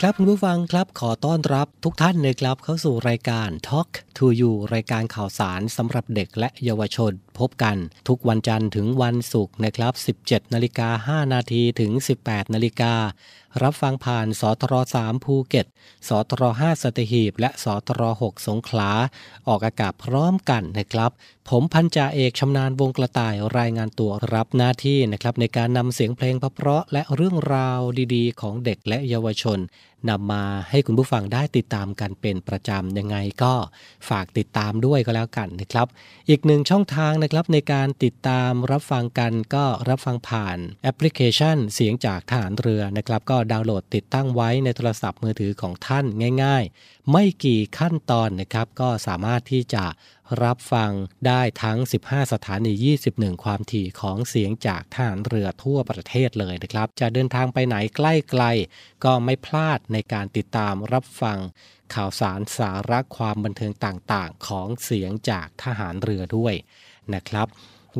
ดีครับคุณผู้ฟังครับขอต้อนรับทุกท่านนะครับเข้าสู่รายการ Talk to You รายการข่าวสารสำหรับเด็กและเยาวชน พบกัน ทุกวันจันทร์ถึงวันศุกร์นะครับ 17 นาฬิกา 5 นาทีถึง 18 นาฬิการับฟังผ่านสทร3ภูเก็ต สทร5สตหีบ และสทร6สงขลา ออกอากาศพร้อมกันนะครับ ผมพันจ่าเอกชำนาญวงกระต่ายรายงานตัวรับหน้าที่นะครับในการนำเสียงเพลงเพราะและเรื่องราวดีๆ ของเด็กและเยาวชนนำมาให้คุณผู้ฟังได้ติดตามกันเป็นประจำยังไงก็ฝากติดตามด้วยก็แล้วกันนะครับ อีกหนึ่งช่องทางนะครับในการติดตามรับฟังกันก็รับฟังผ่านแอปพลิเคชันเสียงจากฐานเรือนะครับ ก็ดาวน์โหลดติดตั้งไว้ในโทรศัพท์มือถือของท่านง่าย ๆ ไม่กี่ขั้นตอนนะครับ ก็สามารถที่จะ รับฟังได้ทั้ง 15 สถานี 21 ความถี่ของเสียงจากทหารเรือทั่วประเทศเลยนะครับ จะเดินทางไปไหนใกล้ไกล ก็ไม่พลาดในการติดตามรับฟังข่าวสารสาระความบันเทิงต่างๆ ของเสียงจากทหารเรือด้วยนะครับ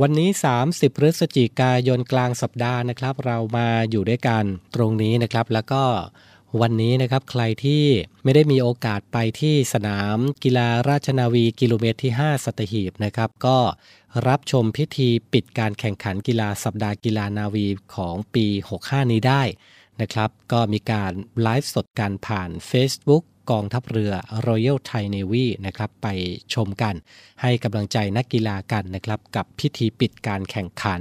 วันนี้ 30 พฤศจิกายนกลางสัปดาห์นะครับ เรามาอยู่ด้วยกันตรงนี้นะครับแล้วก็ วันนี้นะครับใครที่ไม่ได้มีโอกาสไปที่สนามกีฬาราชนาวีกิโลเมตรที่ 5 สัตหีบนะครับก็รับชมพิธีปิดการแข่งขันกีฬาสัปดาห์กีฬานาวีของปี 65 นี้ได้นะครับก็มีการไลฟ์สดกันผ่าน Facebook กองทัพเรือ Royal Thai Navy นะครับไปชมกัน ให้กำลังใจนักกีฬากันนะครับกับพิธีปิดการแข่งขัน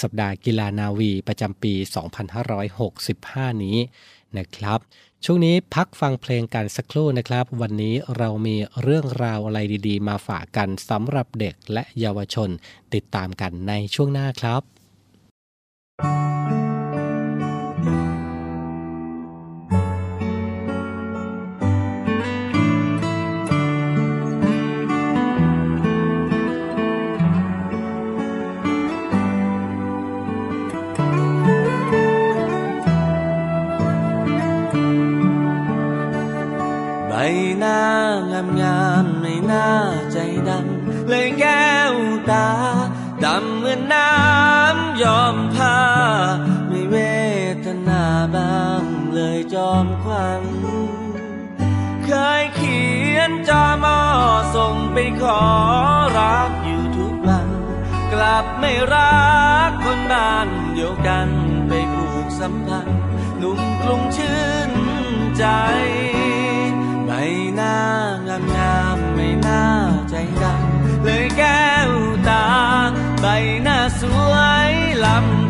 สัปดาห์กีฬานาวีประจำปี 2565 นี้ นะครับ ช่วงนี้พักฟังเพลงกันสักครู่นะครับ วันนี้เรามีเรื่องราวอะไรดีๆ มาฝากกันสำหรับเด็กและเยาวชนติดตามกันในช่วงหน้าครับใบ หน้างามงามไม่น่าใจดำเลยแก้วตาดำเหมือนน้ำยอมผ้าไม่เวทนาบ้างเลยจอมควันเคยเขียนจอมอส่งไปขอรักอยู่ทุกวัน กลับไม่รักคนบ้านเดียวกันไปผูกสัมพันธ์หนุ่มกรุงชื่น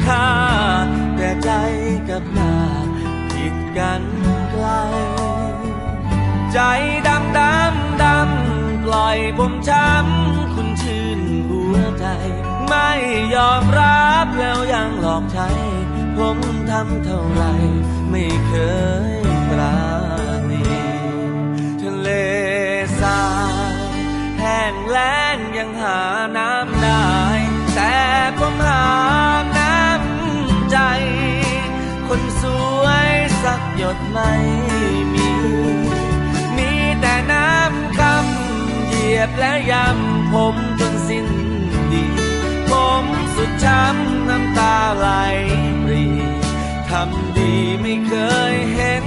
ค่า แต่ใจกับหน้าผิดกันไกล ใจดำดำดำปล่อยผมช้ำคุณชื่นหัวใจ ไม่ยอมรับแล้วยังหลอกใช้ ผมทำเท่าไร ไม่เคยปราณีทะเลทรายแห้งแล้งยังหาน้ำได้แต่ สักหยดไม่มี มีแต่น้ำคำเหยียบและยำผมจนสิ้นดี ผมสุดช้ำน้ำตาไหลปรีทำดีไม่เคยเห็น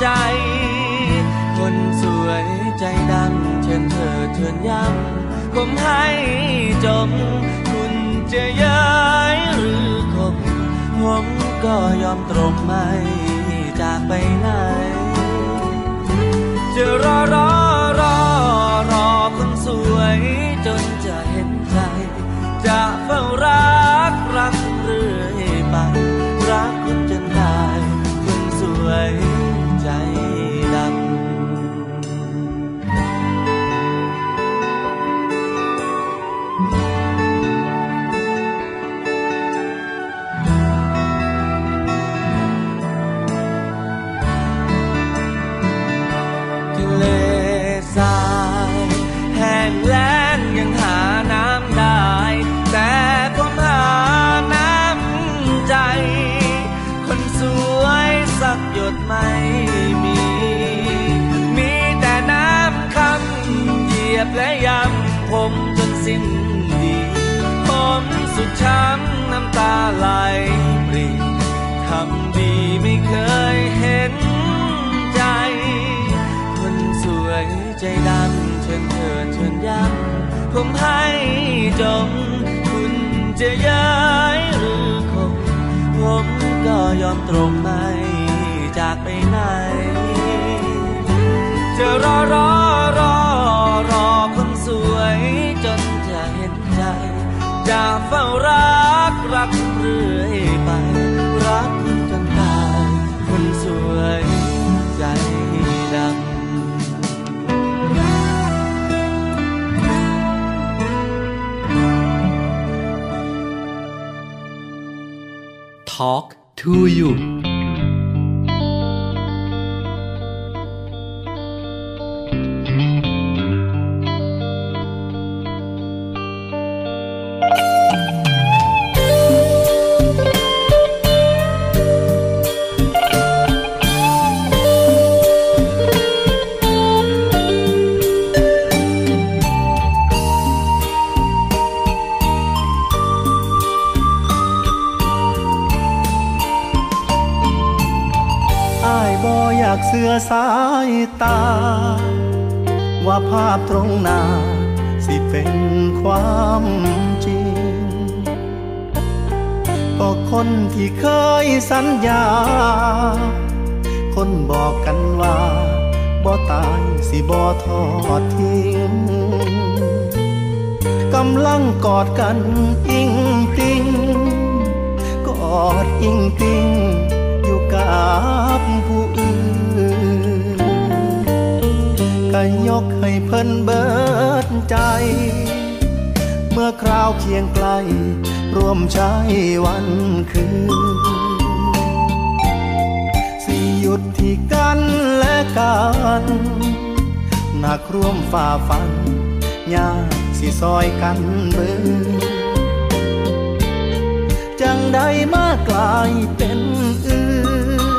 ใจ คนสวยใจดำเชิญเธอเชิญย้ำผมให้จม คุณจะย้ายหรือคบผมก็ยอมตรงไม่ จากไปไหน จะรอรอรอรอคนสวย จนจะเห็นใจ จะเฝ้ารักรักเรื่อยไป รักคุณจนตายคนสวย ไหลปรีทำดีไม่เคยเห็นใจ คนสวยใจดำเชิญเถิดเชิญย้ำผมให้จม คุณจะย้ายหรือคงผมก็ยอมตรงไม่จากไปไหน จะรอรอรอรอคนสวย จะเฝ้ารักรักเรื่อยไป รักจนตายคนสวยใจดำทอล์ก to you ตรงหน้าสิเป็นความจริง ก็คนที่เคยสัญญา คนบอกกันว่าบ่ตายสิบ่ทอดทิ้งกำลังกอดกันอิงติงกอดอิงติงอยู่กับผู้อื่นก็ยก ให้เพิ่นเบิดใจ เมื่อคราวเคียงไกล ร่วมใช้วันคืน สิหยุดที่กันและกันหนักร่วมฝ่าฟันยากสิซอยกันเบิดจังใดมากลายเป็นอื่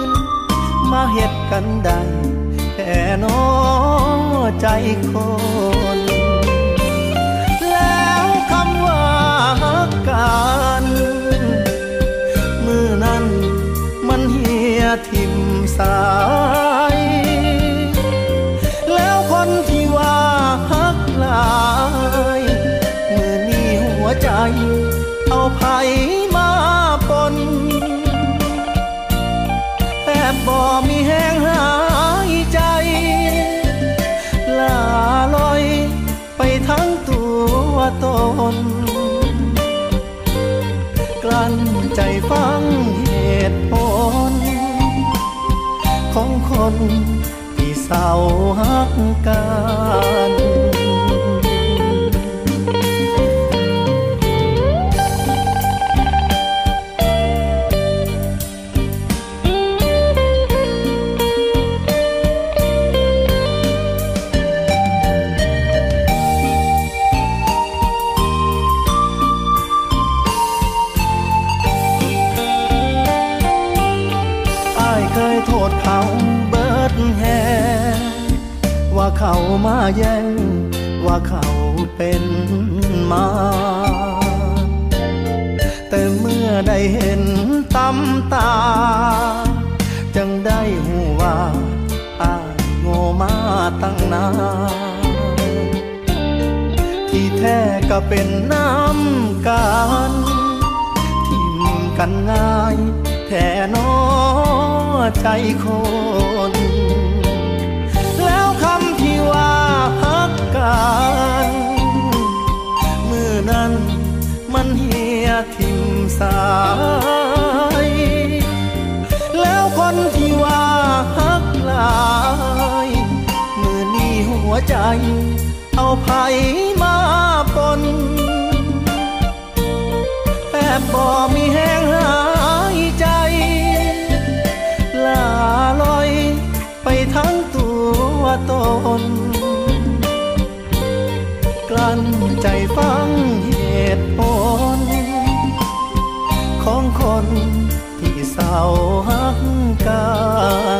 น มาเหตุกันใดแค่นอ ใจคน แล้วคำว่ากันมือนั้นมันเหียทิมสายแล้วคนที่ว่าฮักลายมือนี้หัวใจเอาไผ คนที่เศร้าหักกัน เป็นมา แต่เมื่อได้เห็นตำตา จังได้หูว่าอาโง่มาตั้งนานที่แท้ก็เป็นน้ำกันทิมกันง่ายแท่นอใจคนแล้วคำที่ว่าฮักกันาย แล้วคนที่ว่าฮักหลาย มือนี้หัวใจ เอาไผมาปนแทบบ่มีแห้งหายใจ ลาลอยไปทั้งตัวตน คนที่เศร้าหักกั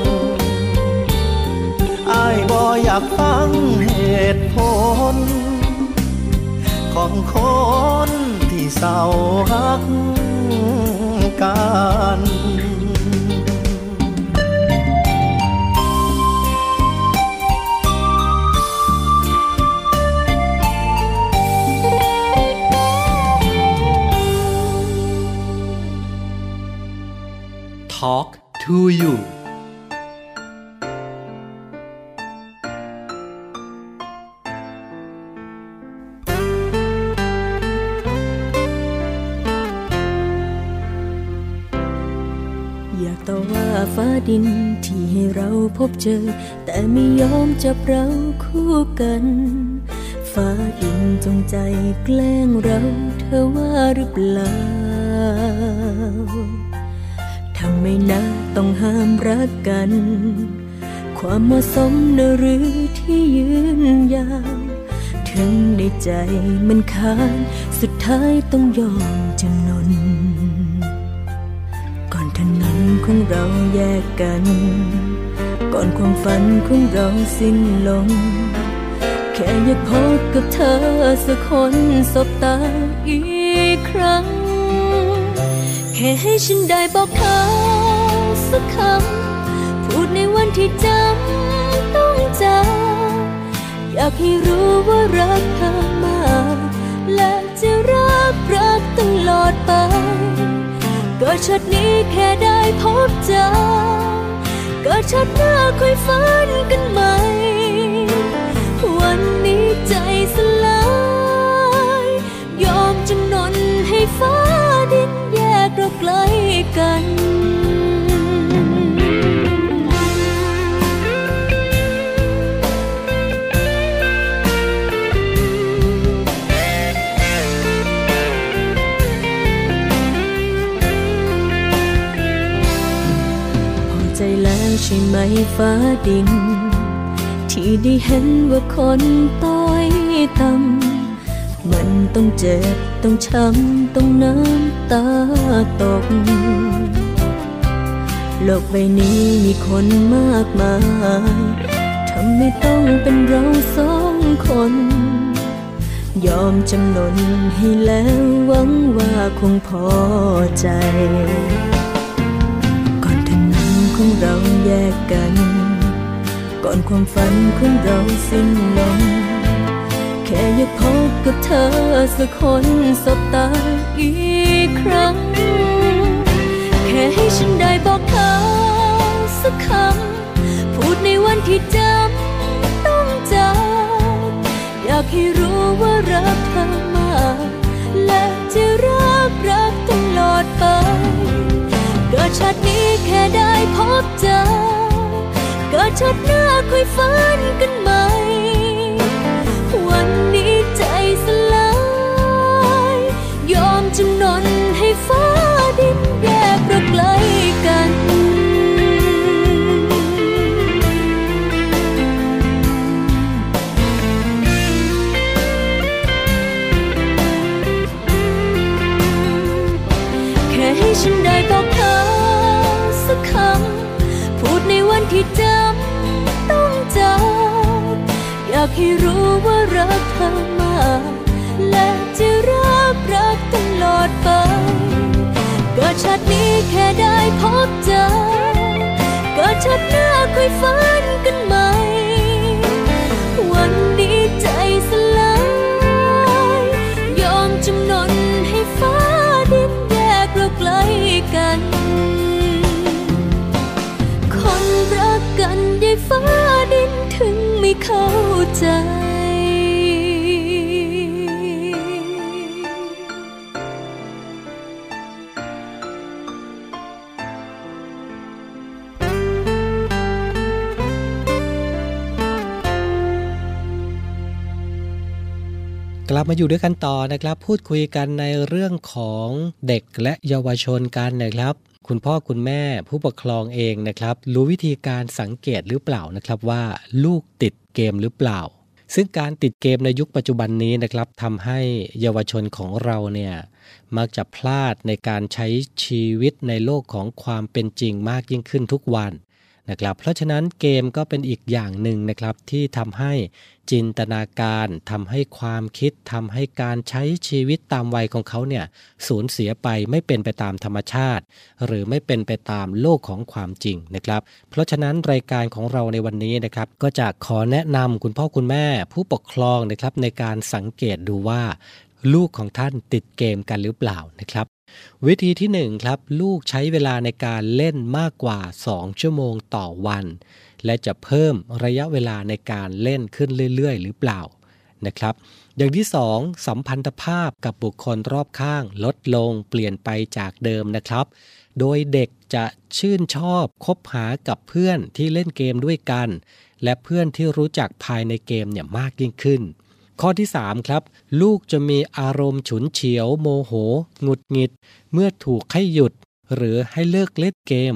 นอายบ่อยากฟังเหตุผล ของคนที่เศร้าหักกัน Talk to you อยากต่อว่าฟ้าดินที่ให้เราพบเจอ แต่ไม่ยอมจับเราคู่กัน ฟ้าดินจงใจแกล้งเราเธอว่าหรือเปล่า ไม่นะต้องห้ามรักกัน ความเหมาะสมนะหรือที่ยืนยาว ถึงในใจมันค้านสุดท้ายต้องยอมจำนน ก่อนถนนของเราแยกกัน ก่อนความฝันของเราสิ้นลง แค่อยากพบกับเธอสักคนสบตาอีกครั้ง ค่ให้ฉันได้บอกเธอสักคำ พูดในวันที่จำต้องจาอยากให้รู้ว่ารักเธอมากและจะรักรักตลอดไป ก็ชัดนี้แค่ได้พบเจอก็ชัดหน้าค่อยฝันกันใหม่วันนี้ใจสลาย ยอมจำนนให้ฟ้าย กเราไกลกันพอใจแล้วใช่ไหมฟ้าดิน ที่ได้เห็นว่าคนต้อยต่ำ มันต้องเจ็บ ต้องช้ำ ต้องน้ำตาตก โลกใบนี้มีคนมากมาย ทำไม่ต้องเป็นเราสองคน ยอมจำนนให้แล้วหวังว่าคงพอใจ ก่อนถนนของเราแยกกัน ก่อนความฝันของเราสิ้นลง ค่อยากพบกับเธอสักคนสบตาอีกครั้ง แค่ให้ฉันได้บอกเธอสักคำ พูดในวันที่จำต้องจากอยากให้รู้ว่ารักเธอมากและจะรักรักตลอดไปเก็ชาตินี้แค่ได้พบเจอเก็ชาติหน้าค่อยฝันกันใหม่ ยอนนให้ฟ้าดินแยกเราไกลกัน แค่ให้ฉันได้บอกเธอสักคำ พูดในวันที่จำต้องจากอยากให้รู้ว่ารักเธอมาก ชาตินี้แค่ได้พบเจอ เกิดชาติหน้าคุยฝัน มาอยู่ด้วยกันต่อนะครับ พูดคุยกันในเรื่องของเด็กและเยาวชนกันนะครับ คุณพ่อคุณแม่ผู้ปกครองเองนะครับ รู้วิธีการสังเกตหรือเปล่านะครับว่า ลูกติดเกมหรือเปล่า ซึ่งการติดเกมในยุคปัจจุบันนี้นะครับทำให้เยาวชนของเราเนี่ยมักจะพลาดในการใช้ชีวิตในโลกของความเป็นจริงมากยิ่งขึ้นทุกวัน นะครับ เพราะฉะนั้นเกมก็เป็นอีกอย่างหนึ่งนะครับที่ทำให้จินตนาการทำให้ความคิดทำให้การใช้ชีวิตตามวัยของเขาเนี่ยสูญเสียไปไม่เป็นไปตามธรรมชาติ หรือไม่เป็นไปตามโลกของความจริงนะครับ เพราะฉะนั้นรายการของเราในวันนี้นะครับ ก็จะขอแนะนำคุณพ่อคุณแม่ ผู้ปกครองนะครับในการสังเกตดูว่า ลูกของท่านติดเกมกันหรือเปล่านะครับ วิธีที่ 1 ครับ ลูกใช้เวลาในการเล่นมากกว่า 2 ชั่วโมงต่อวัน และจะเพิ่มระยะเวลาในการเล่นขึ้นเรื่อย ๆ หรือเปล่านะครับ อย่างที่ 2 สัมพันธภาพกับบุคคลรอบข้าง ลดลงเปลี่ยนไปจากเดิมนะครับ โดยเด็กจะชื่นชอบคบหากับเพื่อนที่เล่นเกมด้วยกัน และเพื่อนที่รู้จักภายในเกมเนี่ยมากยิ่งขึ้น ข้อที่ 3 ครับ ลูกจะมีอารมณ์ฉุนเฉียว โมโห หงุดหงิด เมื่อถูกให้หยุด หรือให้เลิกเล่นเกม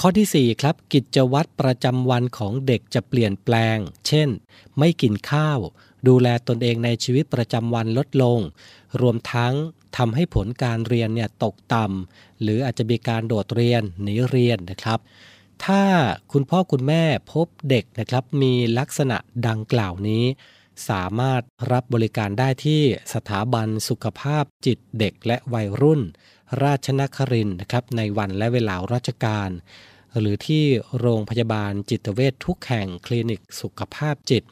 ข้อที่ 4 ครับ กิจวัตรประจำวันของเด็กจะเปลี่ยนแปลง เช่น ไม่กินข้าว ดูแลตนเองในชีวิตประจำวันลดลง รวมทั้งทำให้ผลการเรียนเนี่ยตกต่ำหรืออาจจะมีการโดดเรียนหนีเรียนนะครับ ถ้าคุณพ่อคุณแม่พบเด็กนะครับมีลักษณะดังกล่าวนี้ สามารถรับบริการได้ที่สถาบันสุขภาพจิตเด็กและวัยรุ่น ราชนครินนะครับในวันและเวลาราชการ หรือที่โรงพยาบาลจิตเวชทุกแห่งคลินิกสุขภาพจิต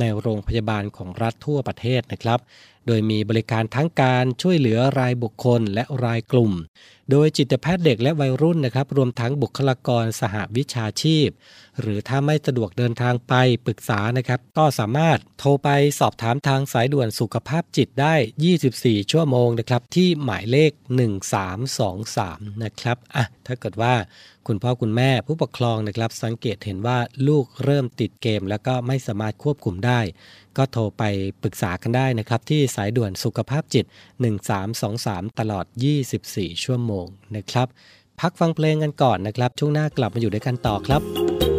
ในโรงพยาบาลของรัฐทั่วประเทศนะครับ โดยมีบริการทั้งการช่วยเหลือรายบุคคลและรายกลุ่ม โดยจิตแพทย์เด็กและวัยรุ่นนะครับ รวมทั้งบุคลากรสหวิชาชีพ หรือถ้าไม่สะดวกเดินทางไปปรึกษานะครับ ก็สามารถโทรไปสอบถามทางสายด่วนสุขภาพจิตได้ 24 ชั่วโมงนะครับ ที่หมายเลข 1323 นะครับอะถ้าเกิดว่าคุณพ่อคุณแม่ผู้ปกครองนะครับ สังเกตเห็นว่าลูกเริ่มติดเกม แล้วก็ไม่สามารถควบคุมได้ ก็โทรไปปรึกษากันได้นะครับ ที่สายด่วนสุขภาพจิต 1323 ตลอด 24 ชั่วโมงนะครับ พักฟังเพลงกันก่อนนะครับ ช่วงหน้ากลับมาอยู่ด้วยกันต่อครับ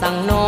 สั่งน้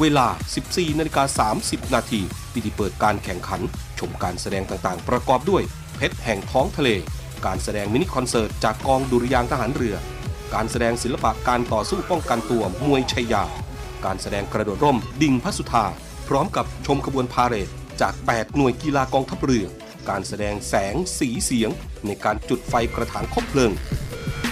เวลา 14นาฬิกา30 นาทีพิธีเปิดการแข่งขัน ชมการแสดงต่างๆ ประกอบด้วย เพชรแห่งท้องทะเล การแสดงมินิคอนเสิร์ตจากกองดุริยางทหารเรือ การแสดงศิลปะการต่อสู้ป้องกันตัวมวยชัยยา การแสดงกระโดดร่มดิ่งพระสุธา พร้อมกับชมขบวนพาเหรดจาก 8 หน่วยกีฬากองทัพเรือ การแสดงแสงสีเสียง ในการจุดไฟกระถางคบเพลิง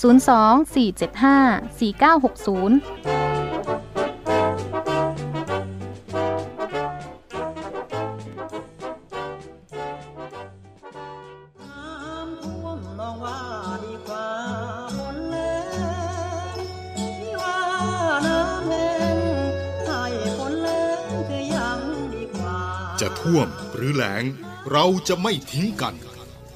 02 475 4960จะท่วมหรือแหลงเราจะไม่ทิ้งกัน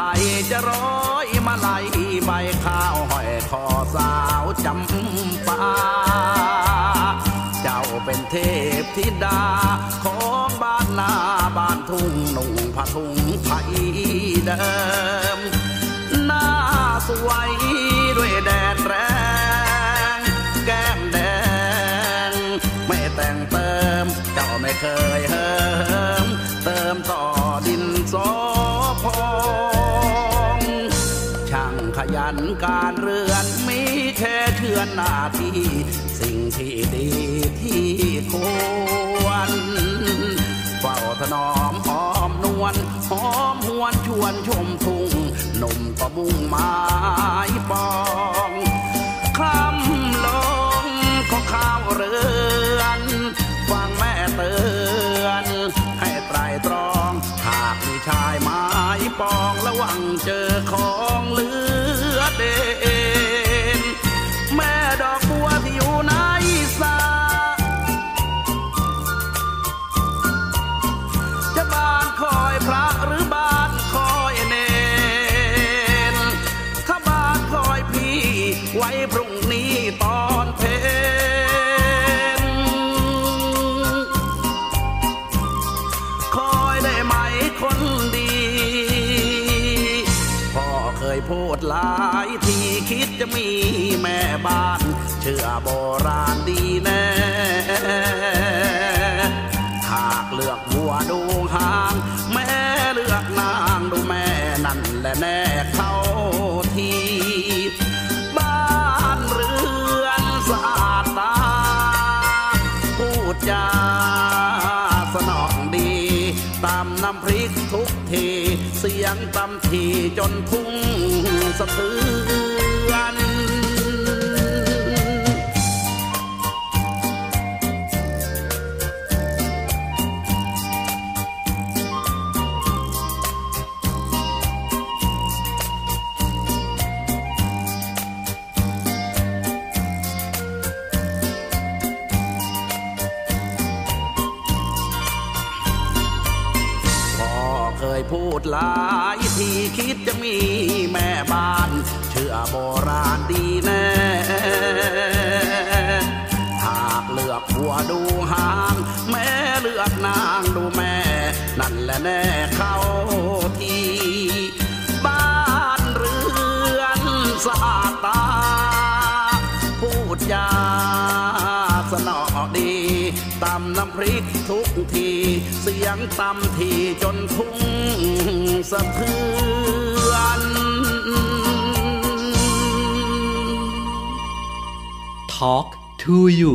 ไผ่จะร้อยมาลัยใบข้าวห้อยคอสาวจำปาเจ้าเป็นเทพธิดา ของบ้านนาบ้านทุ่งนุ่งผ้าทุ่งไทยเดิม หน้าสวยด้วยแดดแรงแก้มแดง ไม่แต่งเติม เจ้าไม่เคย ที่ดีที่ควรเฝ้าถนอมหอมนวลหอมหวนชวนชมทุ่งนุ่มก็มุ่งหมายปอง จะมีแม่บ้าน เชื่อโบราณดีแน่ หากเลือกวัวดูหาง แม่เลือกนางดูแม่นั่นแหละแน่เข้าทีบ้านเรือนสะอาดตา พูดจาสนองดีตามน้ำพริกทุกที เสียงตำทีจนทุ่งสะเทือน เคยพูดหลายทีคิดจะมีแม่บ้าน เชื่อโบราณดีแน่ หากเลือกหัวดูหาง แม่เลือกนางดูแม่ นั่นแหละแน่เข้าทีบ้านเรือนสะอาดตา พูดจา ตำน้ำพริกทุกที เสียงตำทีจนทุ่งสะเทือน Talk to you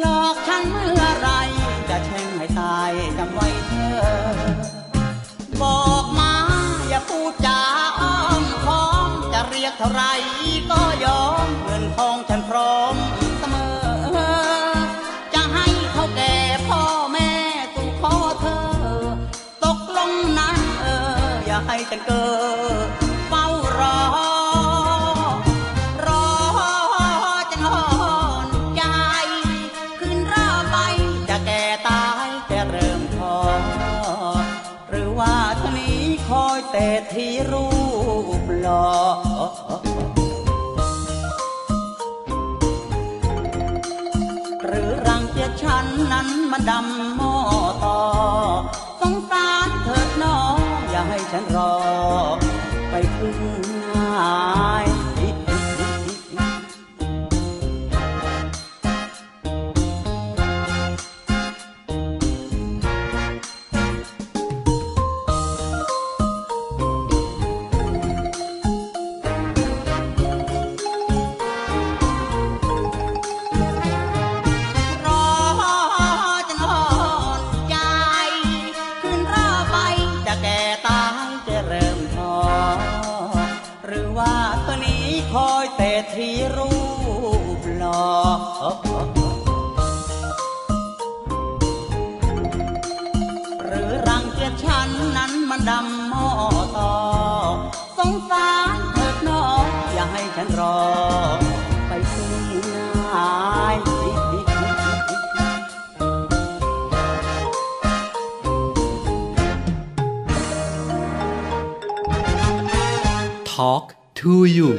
หลอกฉันเมื่อไรจะแช่งให้ตายจำไว้ รูปหล่อหรือรังเกียจฉันนั้นมันดำหม้อต่อ สงสารเถิดน้องอย่าให้ฉันรอ ไปถึงนาย Talk to you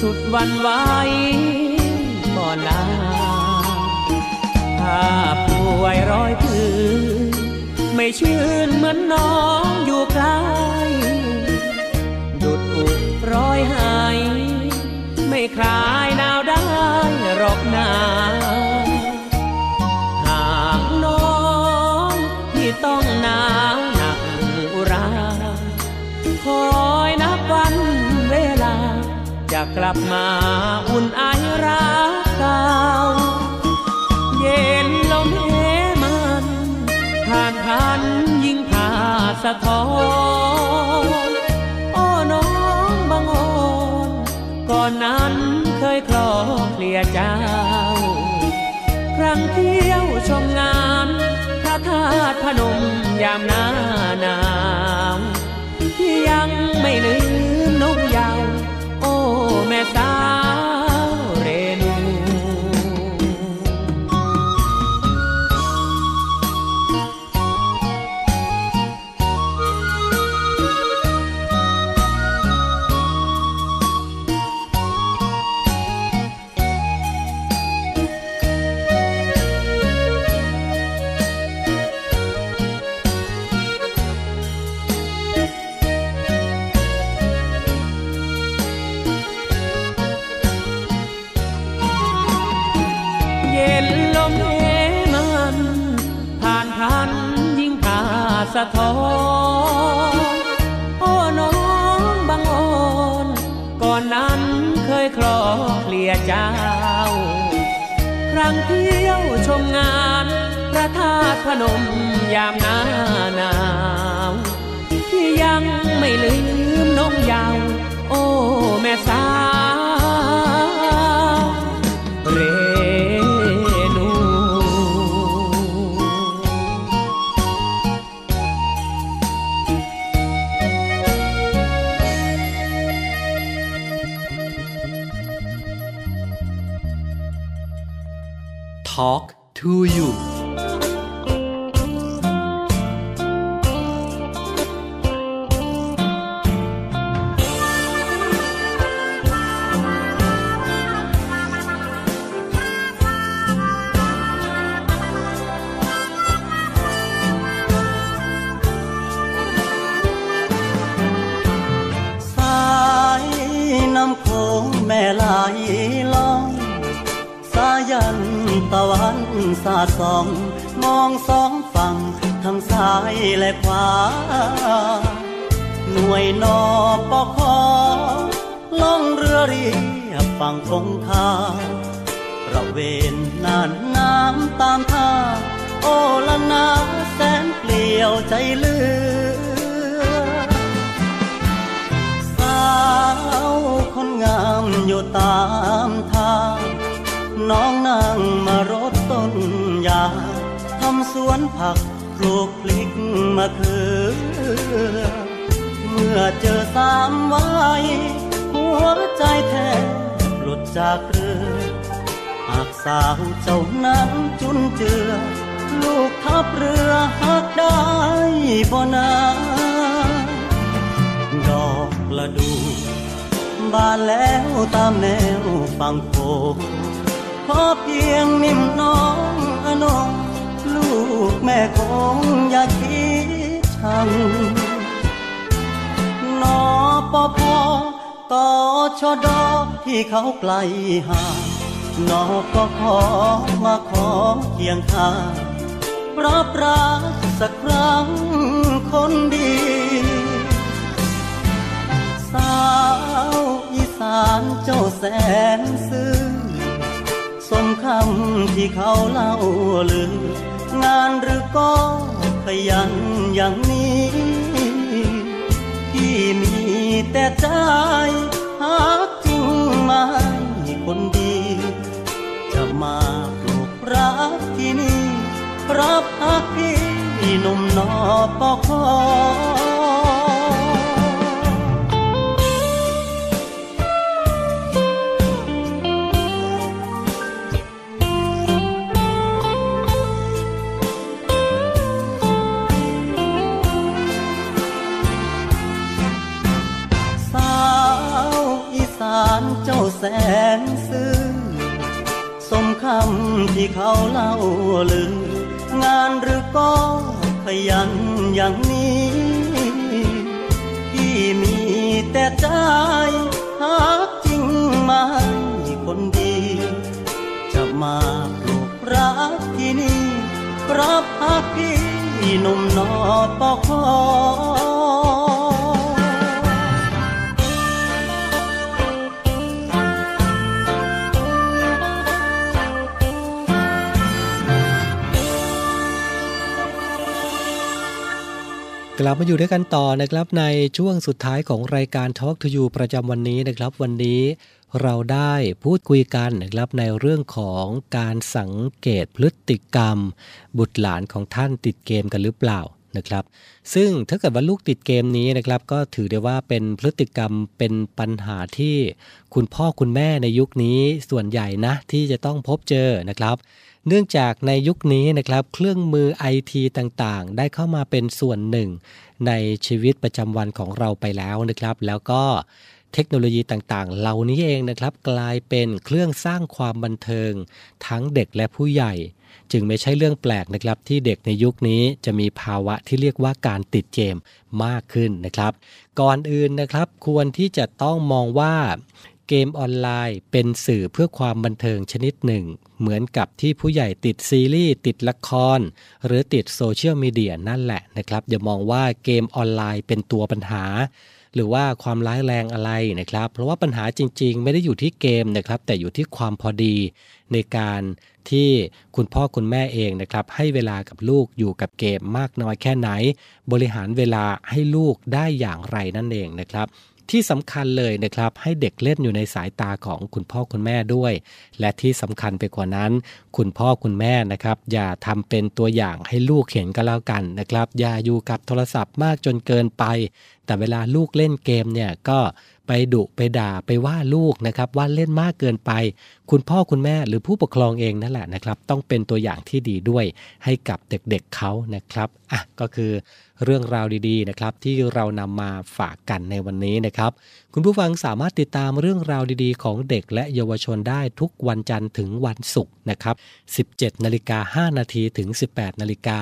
สุดวันไหวก่อนลาถ้าป่วยร้อยพื้นไม่ชื่นเหมือนน้องอยู่ใกล้ดุดอุดร้อยหายไม่คลายหนาว กลับมาอุ่นไอรักเก่าเย็นลมเหมันผ่านพันยิ่งผ่าสะท้อนโอ้น้องบางอ่อนก่อนนั้นเคยคลอเคลียเจ้า ครั้งเที่ยวชมงานพระธาตุพนมยามหน้าหนาวที่ยังไม่ลืม อ้แะท้อนโอ้น้องบางอ่อนก่อนนั้นเคยคลอเคลียเจ้า ครั้งเที่ยวชมงานพระธาตุพนมยามหน้าหนาวที่ยังไม่ลืมน้องยาว โอ้แม่สา Talk to You ตะวันสาดส่อง มองสองฝั่งทั้งซ้ายและขวา หน่วยนอปอคอล่องเรือเรียบฝั่งคงคาระเวนน่านน้ำตามท่า โอละนาแสนเปลี่ยวใจเลือสาวคนงามอยู่ตามทาง น้องนั่งมารดต้นยาทำสวนผักปลูกพลิกมะเขือ เมื่อเจอสามไว้หัวใจแทบหลุดจากเรือหากสาวเจ้านั้นจุนเจือ ลูกทับเรือหักได้บ่นาดอกละดูบานแล้วตามแนวฝั่งโขง อเพียงนิ่มน้องอนงลูกแม่คงอย่าคิดชังนอปอพอต่อชอดอที่เขาไกลห่างนอก็ขอมาขอเคียงข้างรับรักสักครั้งคนดี สาวอีสานเจ้าแสนซื่อ สมคำที่เขาเล่าลืองานหรือก็ขยันอย่างนี้ที่มีแต่ใจหากจริงไม่คนดี จะมาปลูกรักที่นี่รับหักพี่หนุ่มนอปอคอ แสนซื่อสมคำที่เขาเล่าลืองานหรือก็ขยันอย่างนี้ที่มีแต่ใจหากจริงไม่คนดี จะมาปลูกรักที่นี่รับหักพี่หนุ่มนอปอคอ กลับมาอยู่ด้วยกันต่อนะครับในช่วงสุดท้ายของรายการ Talk to You ประจำวันนี้นะครับวันนี้เราได้พูดคุยกันนะครับในเรื่องของการสังเกตพฤติกรรม บุตรหลานของท่านติดเกมกันหรือเปล่านะครับ ซึ่งถ้าเกิดว่าลูกติดเกมนี้นะครับก็ถือได้ว่าเป็นพฤติกรรมเป็นปัญหาที่คุณพ่อคุณแม่ในยุคนี้ส่วนใหญ่นะที่จะต้องพบเจอนะครับ เนื่องจากในยุคนี้นะครับเครื่องมือไอทีต่างๆ ได้เข้ามาเป็นส่วนหนึ่ง ในชีวิตประจำวันของเราไปแล้วนะครับ แล้วก็เทคโนโลยีต่างๆ เหล่านี้เองนะครับ กลายเป็นเครื่องสร้างความบันเทิง ทั้งเด็กและผู้ใหญ่ จึงไม่ใช่เรื่องแปลกนะครับ ที่เด็กในยุคนี้จะมีภาวะที่เรียกว่าการติดเกมมากขึ้นนะครับ ก่อนอื่นนะครับ ควรที่จะต้องมองว่า เกมออนไลน์เป็นสื่อเพื่อความบันเทิงชนิดหนึ่ง เหมือนกับที่ผู้ใหญ่ติดซีรีส์ติดละคร หรือติดโซเชียลมีเดียนั่นแหละนะครับ อย่ามองว่าเกมออนไลน์เป็นตัวปัญหา หรือว่าความร้ายแรงอะไรนะครับ เพราะว่าปัญหาจริง ๆ ไม่ได้อยู่ที่เกมนะครับ แต่อยู่ที่ความพอดี ในการที่คุณพ่อคุณแม่เองนะครับ ให้เวลากับลูกอยู่กับเกมมากน้อยแค่ไหน บริหารเวลาให้ลูกได้อย่างไรนั่นเองนะครับ ที่สำคัญเลยนะครับ ให้เด็กเล่นอยู่ในสายตาของคุณพ่อคุณแม่ด้วย และที่สำคัญไปกว่านั้น คุณพ่อคุณแม่นะครับ อย่าทำเป็นตัวอย่างให้ลูกเห็นก็แล้วกันนะครับ อย่าอยู่กับโทรศัพท์มากจนเกินไป แต่เวลาลูกเล่นเกมเนี่ยก็ไปดุไปด่าไปว่าลูกนะครับว่าเล่นมากเกินไป คุณพ่อคุณแม่หรือผู้ปกครองเองนั่นแหละนะครับ ต้องเป็นตัวอย่างที่ดีด้วยให้กับเด็กๆเขานะครับอะก็คือเรื่องราวดีๆนะครับที่เรานำมาฝากกันในวันนี้นะครับคุณผู้ฟังสามารถติดตามเรื่องราวดีๆ ของเด็กและเยาวชนได้ทุกวันจันทร์ถึงวันศุกร์นะครับ 17นาฬิกา5นาทีถึง 18นาฬิกา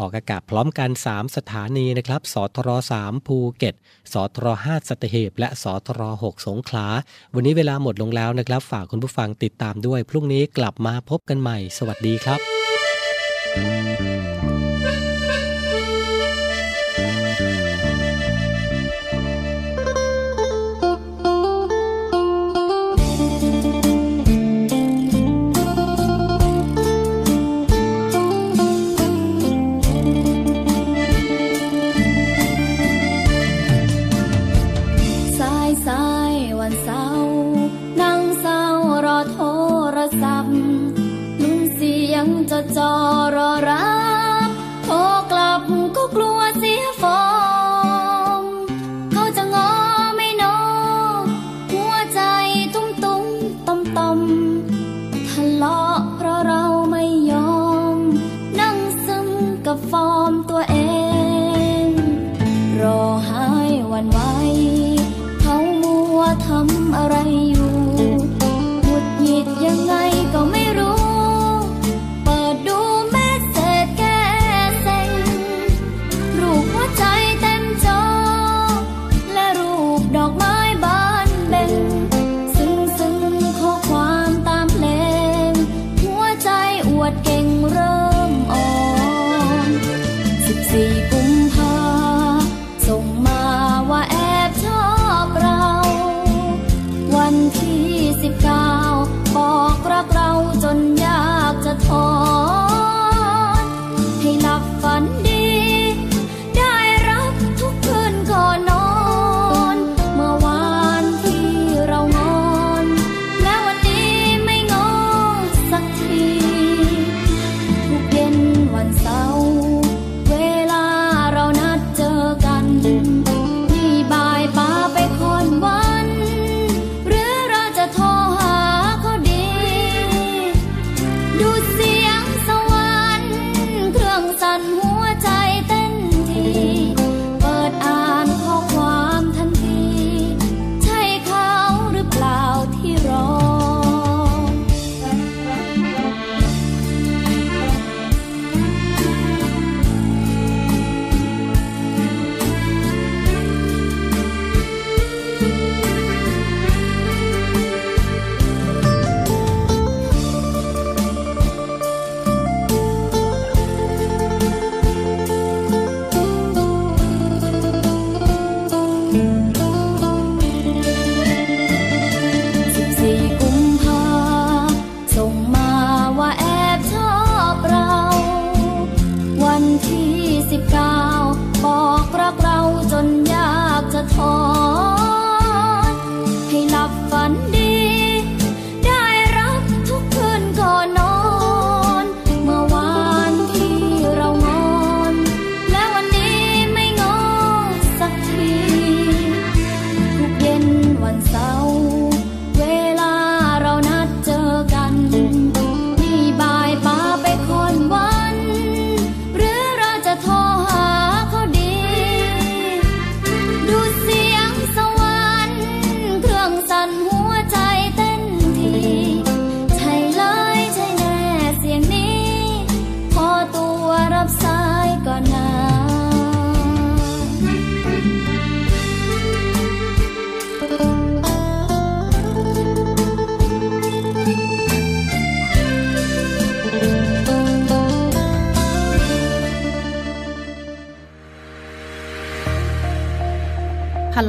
ออกอากาศพร้อมกัน 3 สถานีนะครับสทร3ภูเก็ตสทร5สัตหีบและสทร6สงขลา วันนี้เวลาหมดลงแล้วนะครับ ฝากคุณผู้ฟังติดตามด้วย พรุ่งนี้กลับมาพบกันใหม่ สวัสดีครับ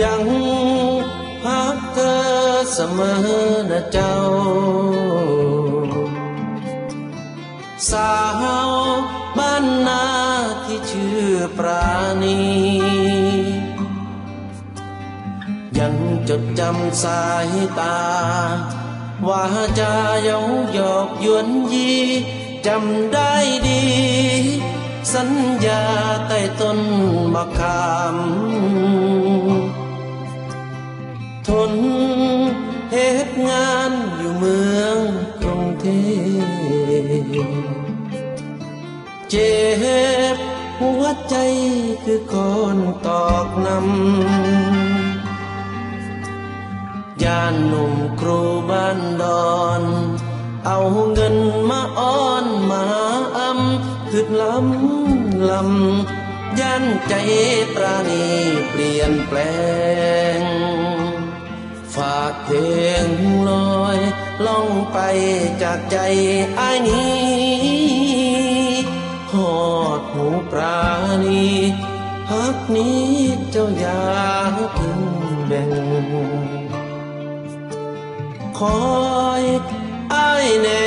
ยังพักเธอเสมอนะเจ้า สาวบ้านนาที่ชื่อปราณี ยังจดจำสายตาว่าจะเย้าหยอกยวนยีจำได้ดี สัญญาใต้ต้นมะขาม นเหตุงานอยู่เมืองกรุงเทพเจ็บหัวใจคือคนตอกนำยานหนุ่มครูบ้านดอน เอาเงินมาอ้อนมาอำคือลำลำย่านใจปราณีเปลี่ยนแปลง ฝากเพลงลอยล่องไปจากใจไอ้ายนี้หอดหูปราณีฮักนี้เจ้าอย่าทิ้งแบ่งคอยอ้ายแน่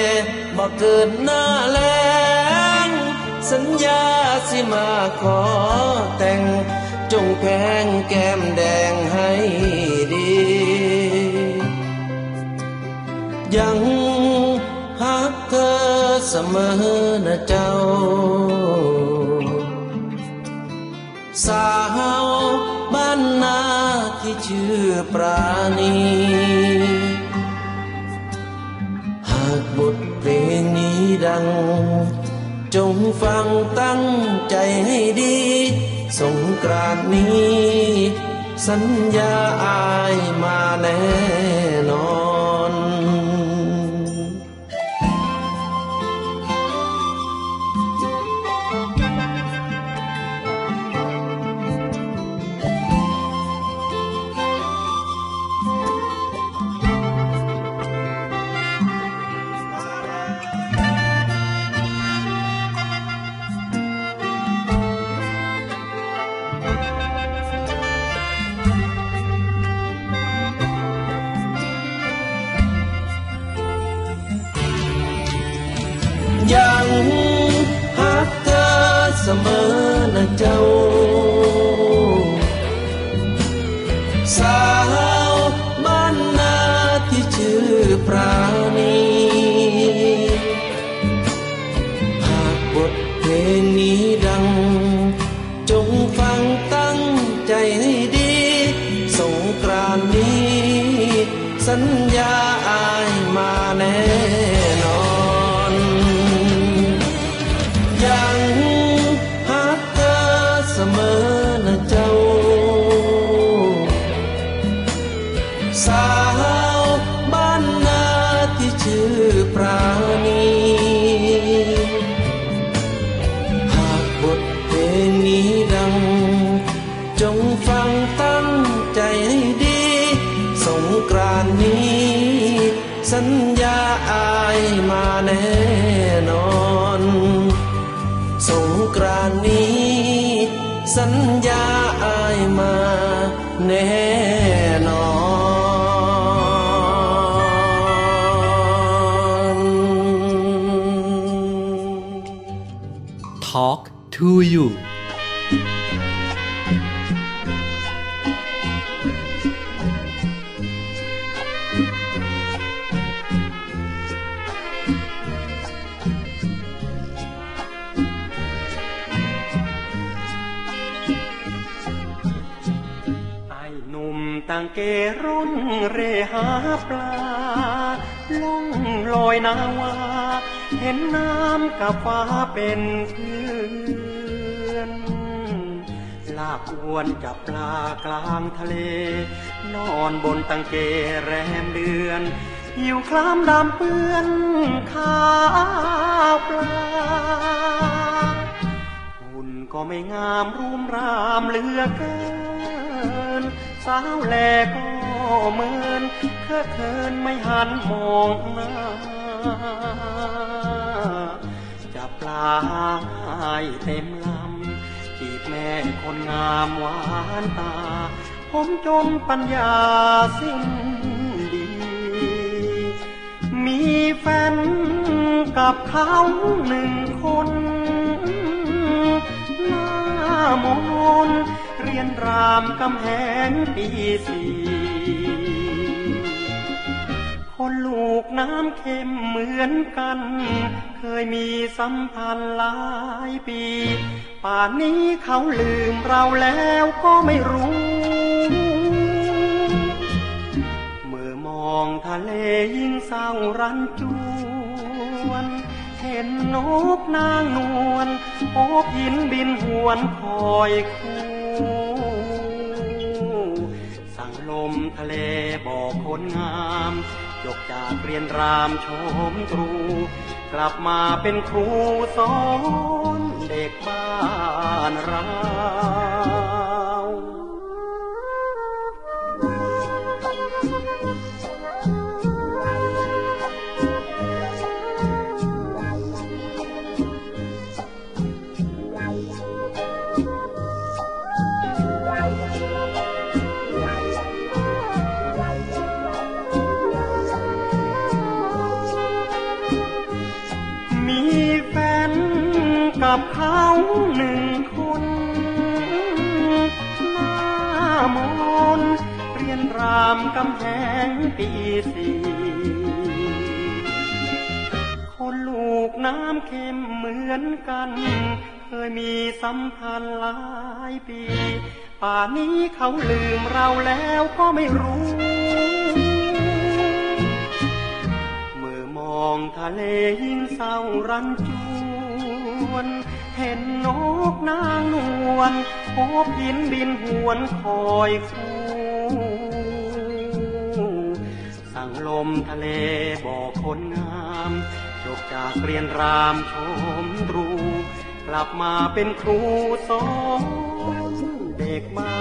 บ่เกิดหน้าแลงสัญญาสิมาขอแต่งจงแพงแก้มแดงให้ดี ยังฮักเธอเสมอนะเจ้า สาวบ้านนาที่ชื่อปราณี หากบทเพลงนี้ดัง จงฟังตั้งใจให้ดี สงกรานนี้ สัญญาอายมาแน่นอน ญญาอายมาแน่นอน Talk to you เกรุ่นเรหาปลาล่องลอยนาวา เห็นน้ำกับฟ้าเป็นเพื่อนลากอวนจับปลากลางทะเล นอนบนตังเกแรมเดือน หิวคล้ำดำเปื้อนข้าวปลาหุ่นก็ไม่งามรูมรามเหลือเกิน สาวแลก็เหมือนเคอะเคินไม่หันมองหน้าจับปลาให้เต็มลำจีบแม่คนงามหวานตา ผมจนปัญญาสิ้นดี มีแฟนกับเขาหนึ่งคนหน้ามน ยนรามกำแหงปีสี่คนลูกน้ำเค็มเหมือนกัน เคยมีสัมพันธ์หลายปี ป่านนี้เขาลืมเราแล้วก็ไม่รู้ เมื่อมองทะเลยิ่งเศร้ารันจวน เห็นนกนางนวลโอบหินบินหวนคอยคู่ มทะเลบอกคนงามจบจากเรียนรามชมตรู กลับมาเป็นครูสอนเด็กบ้านเราามกำแพงปีสี่คนลูกน้ำเค็มเหมือนกัน เคยมีสัมพันธ์หลายปี ป่านนี้เขาลืมเราแล้วก็ไม่รู้ เมื่อมองทะเลยิ่งเศร้ารันจวนเห็นนกนางนวลโอบหินบินหวนคอยคู่ มทะเลบอกคนงามจบจากเรียนรามชมรู กลับมาเป็นครูสอนเด็กบ้า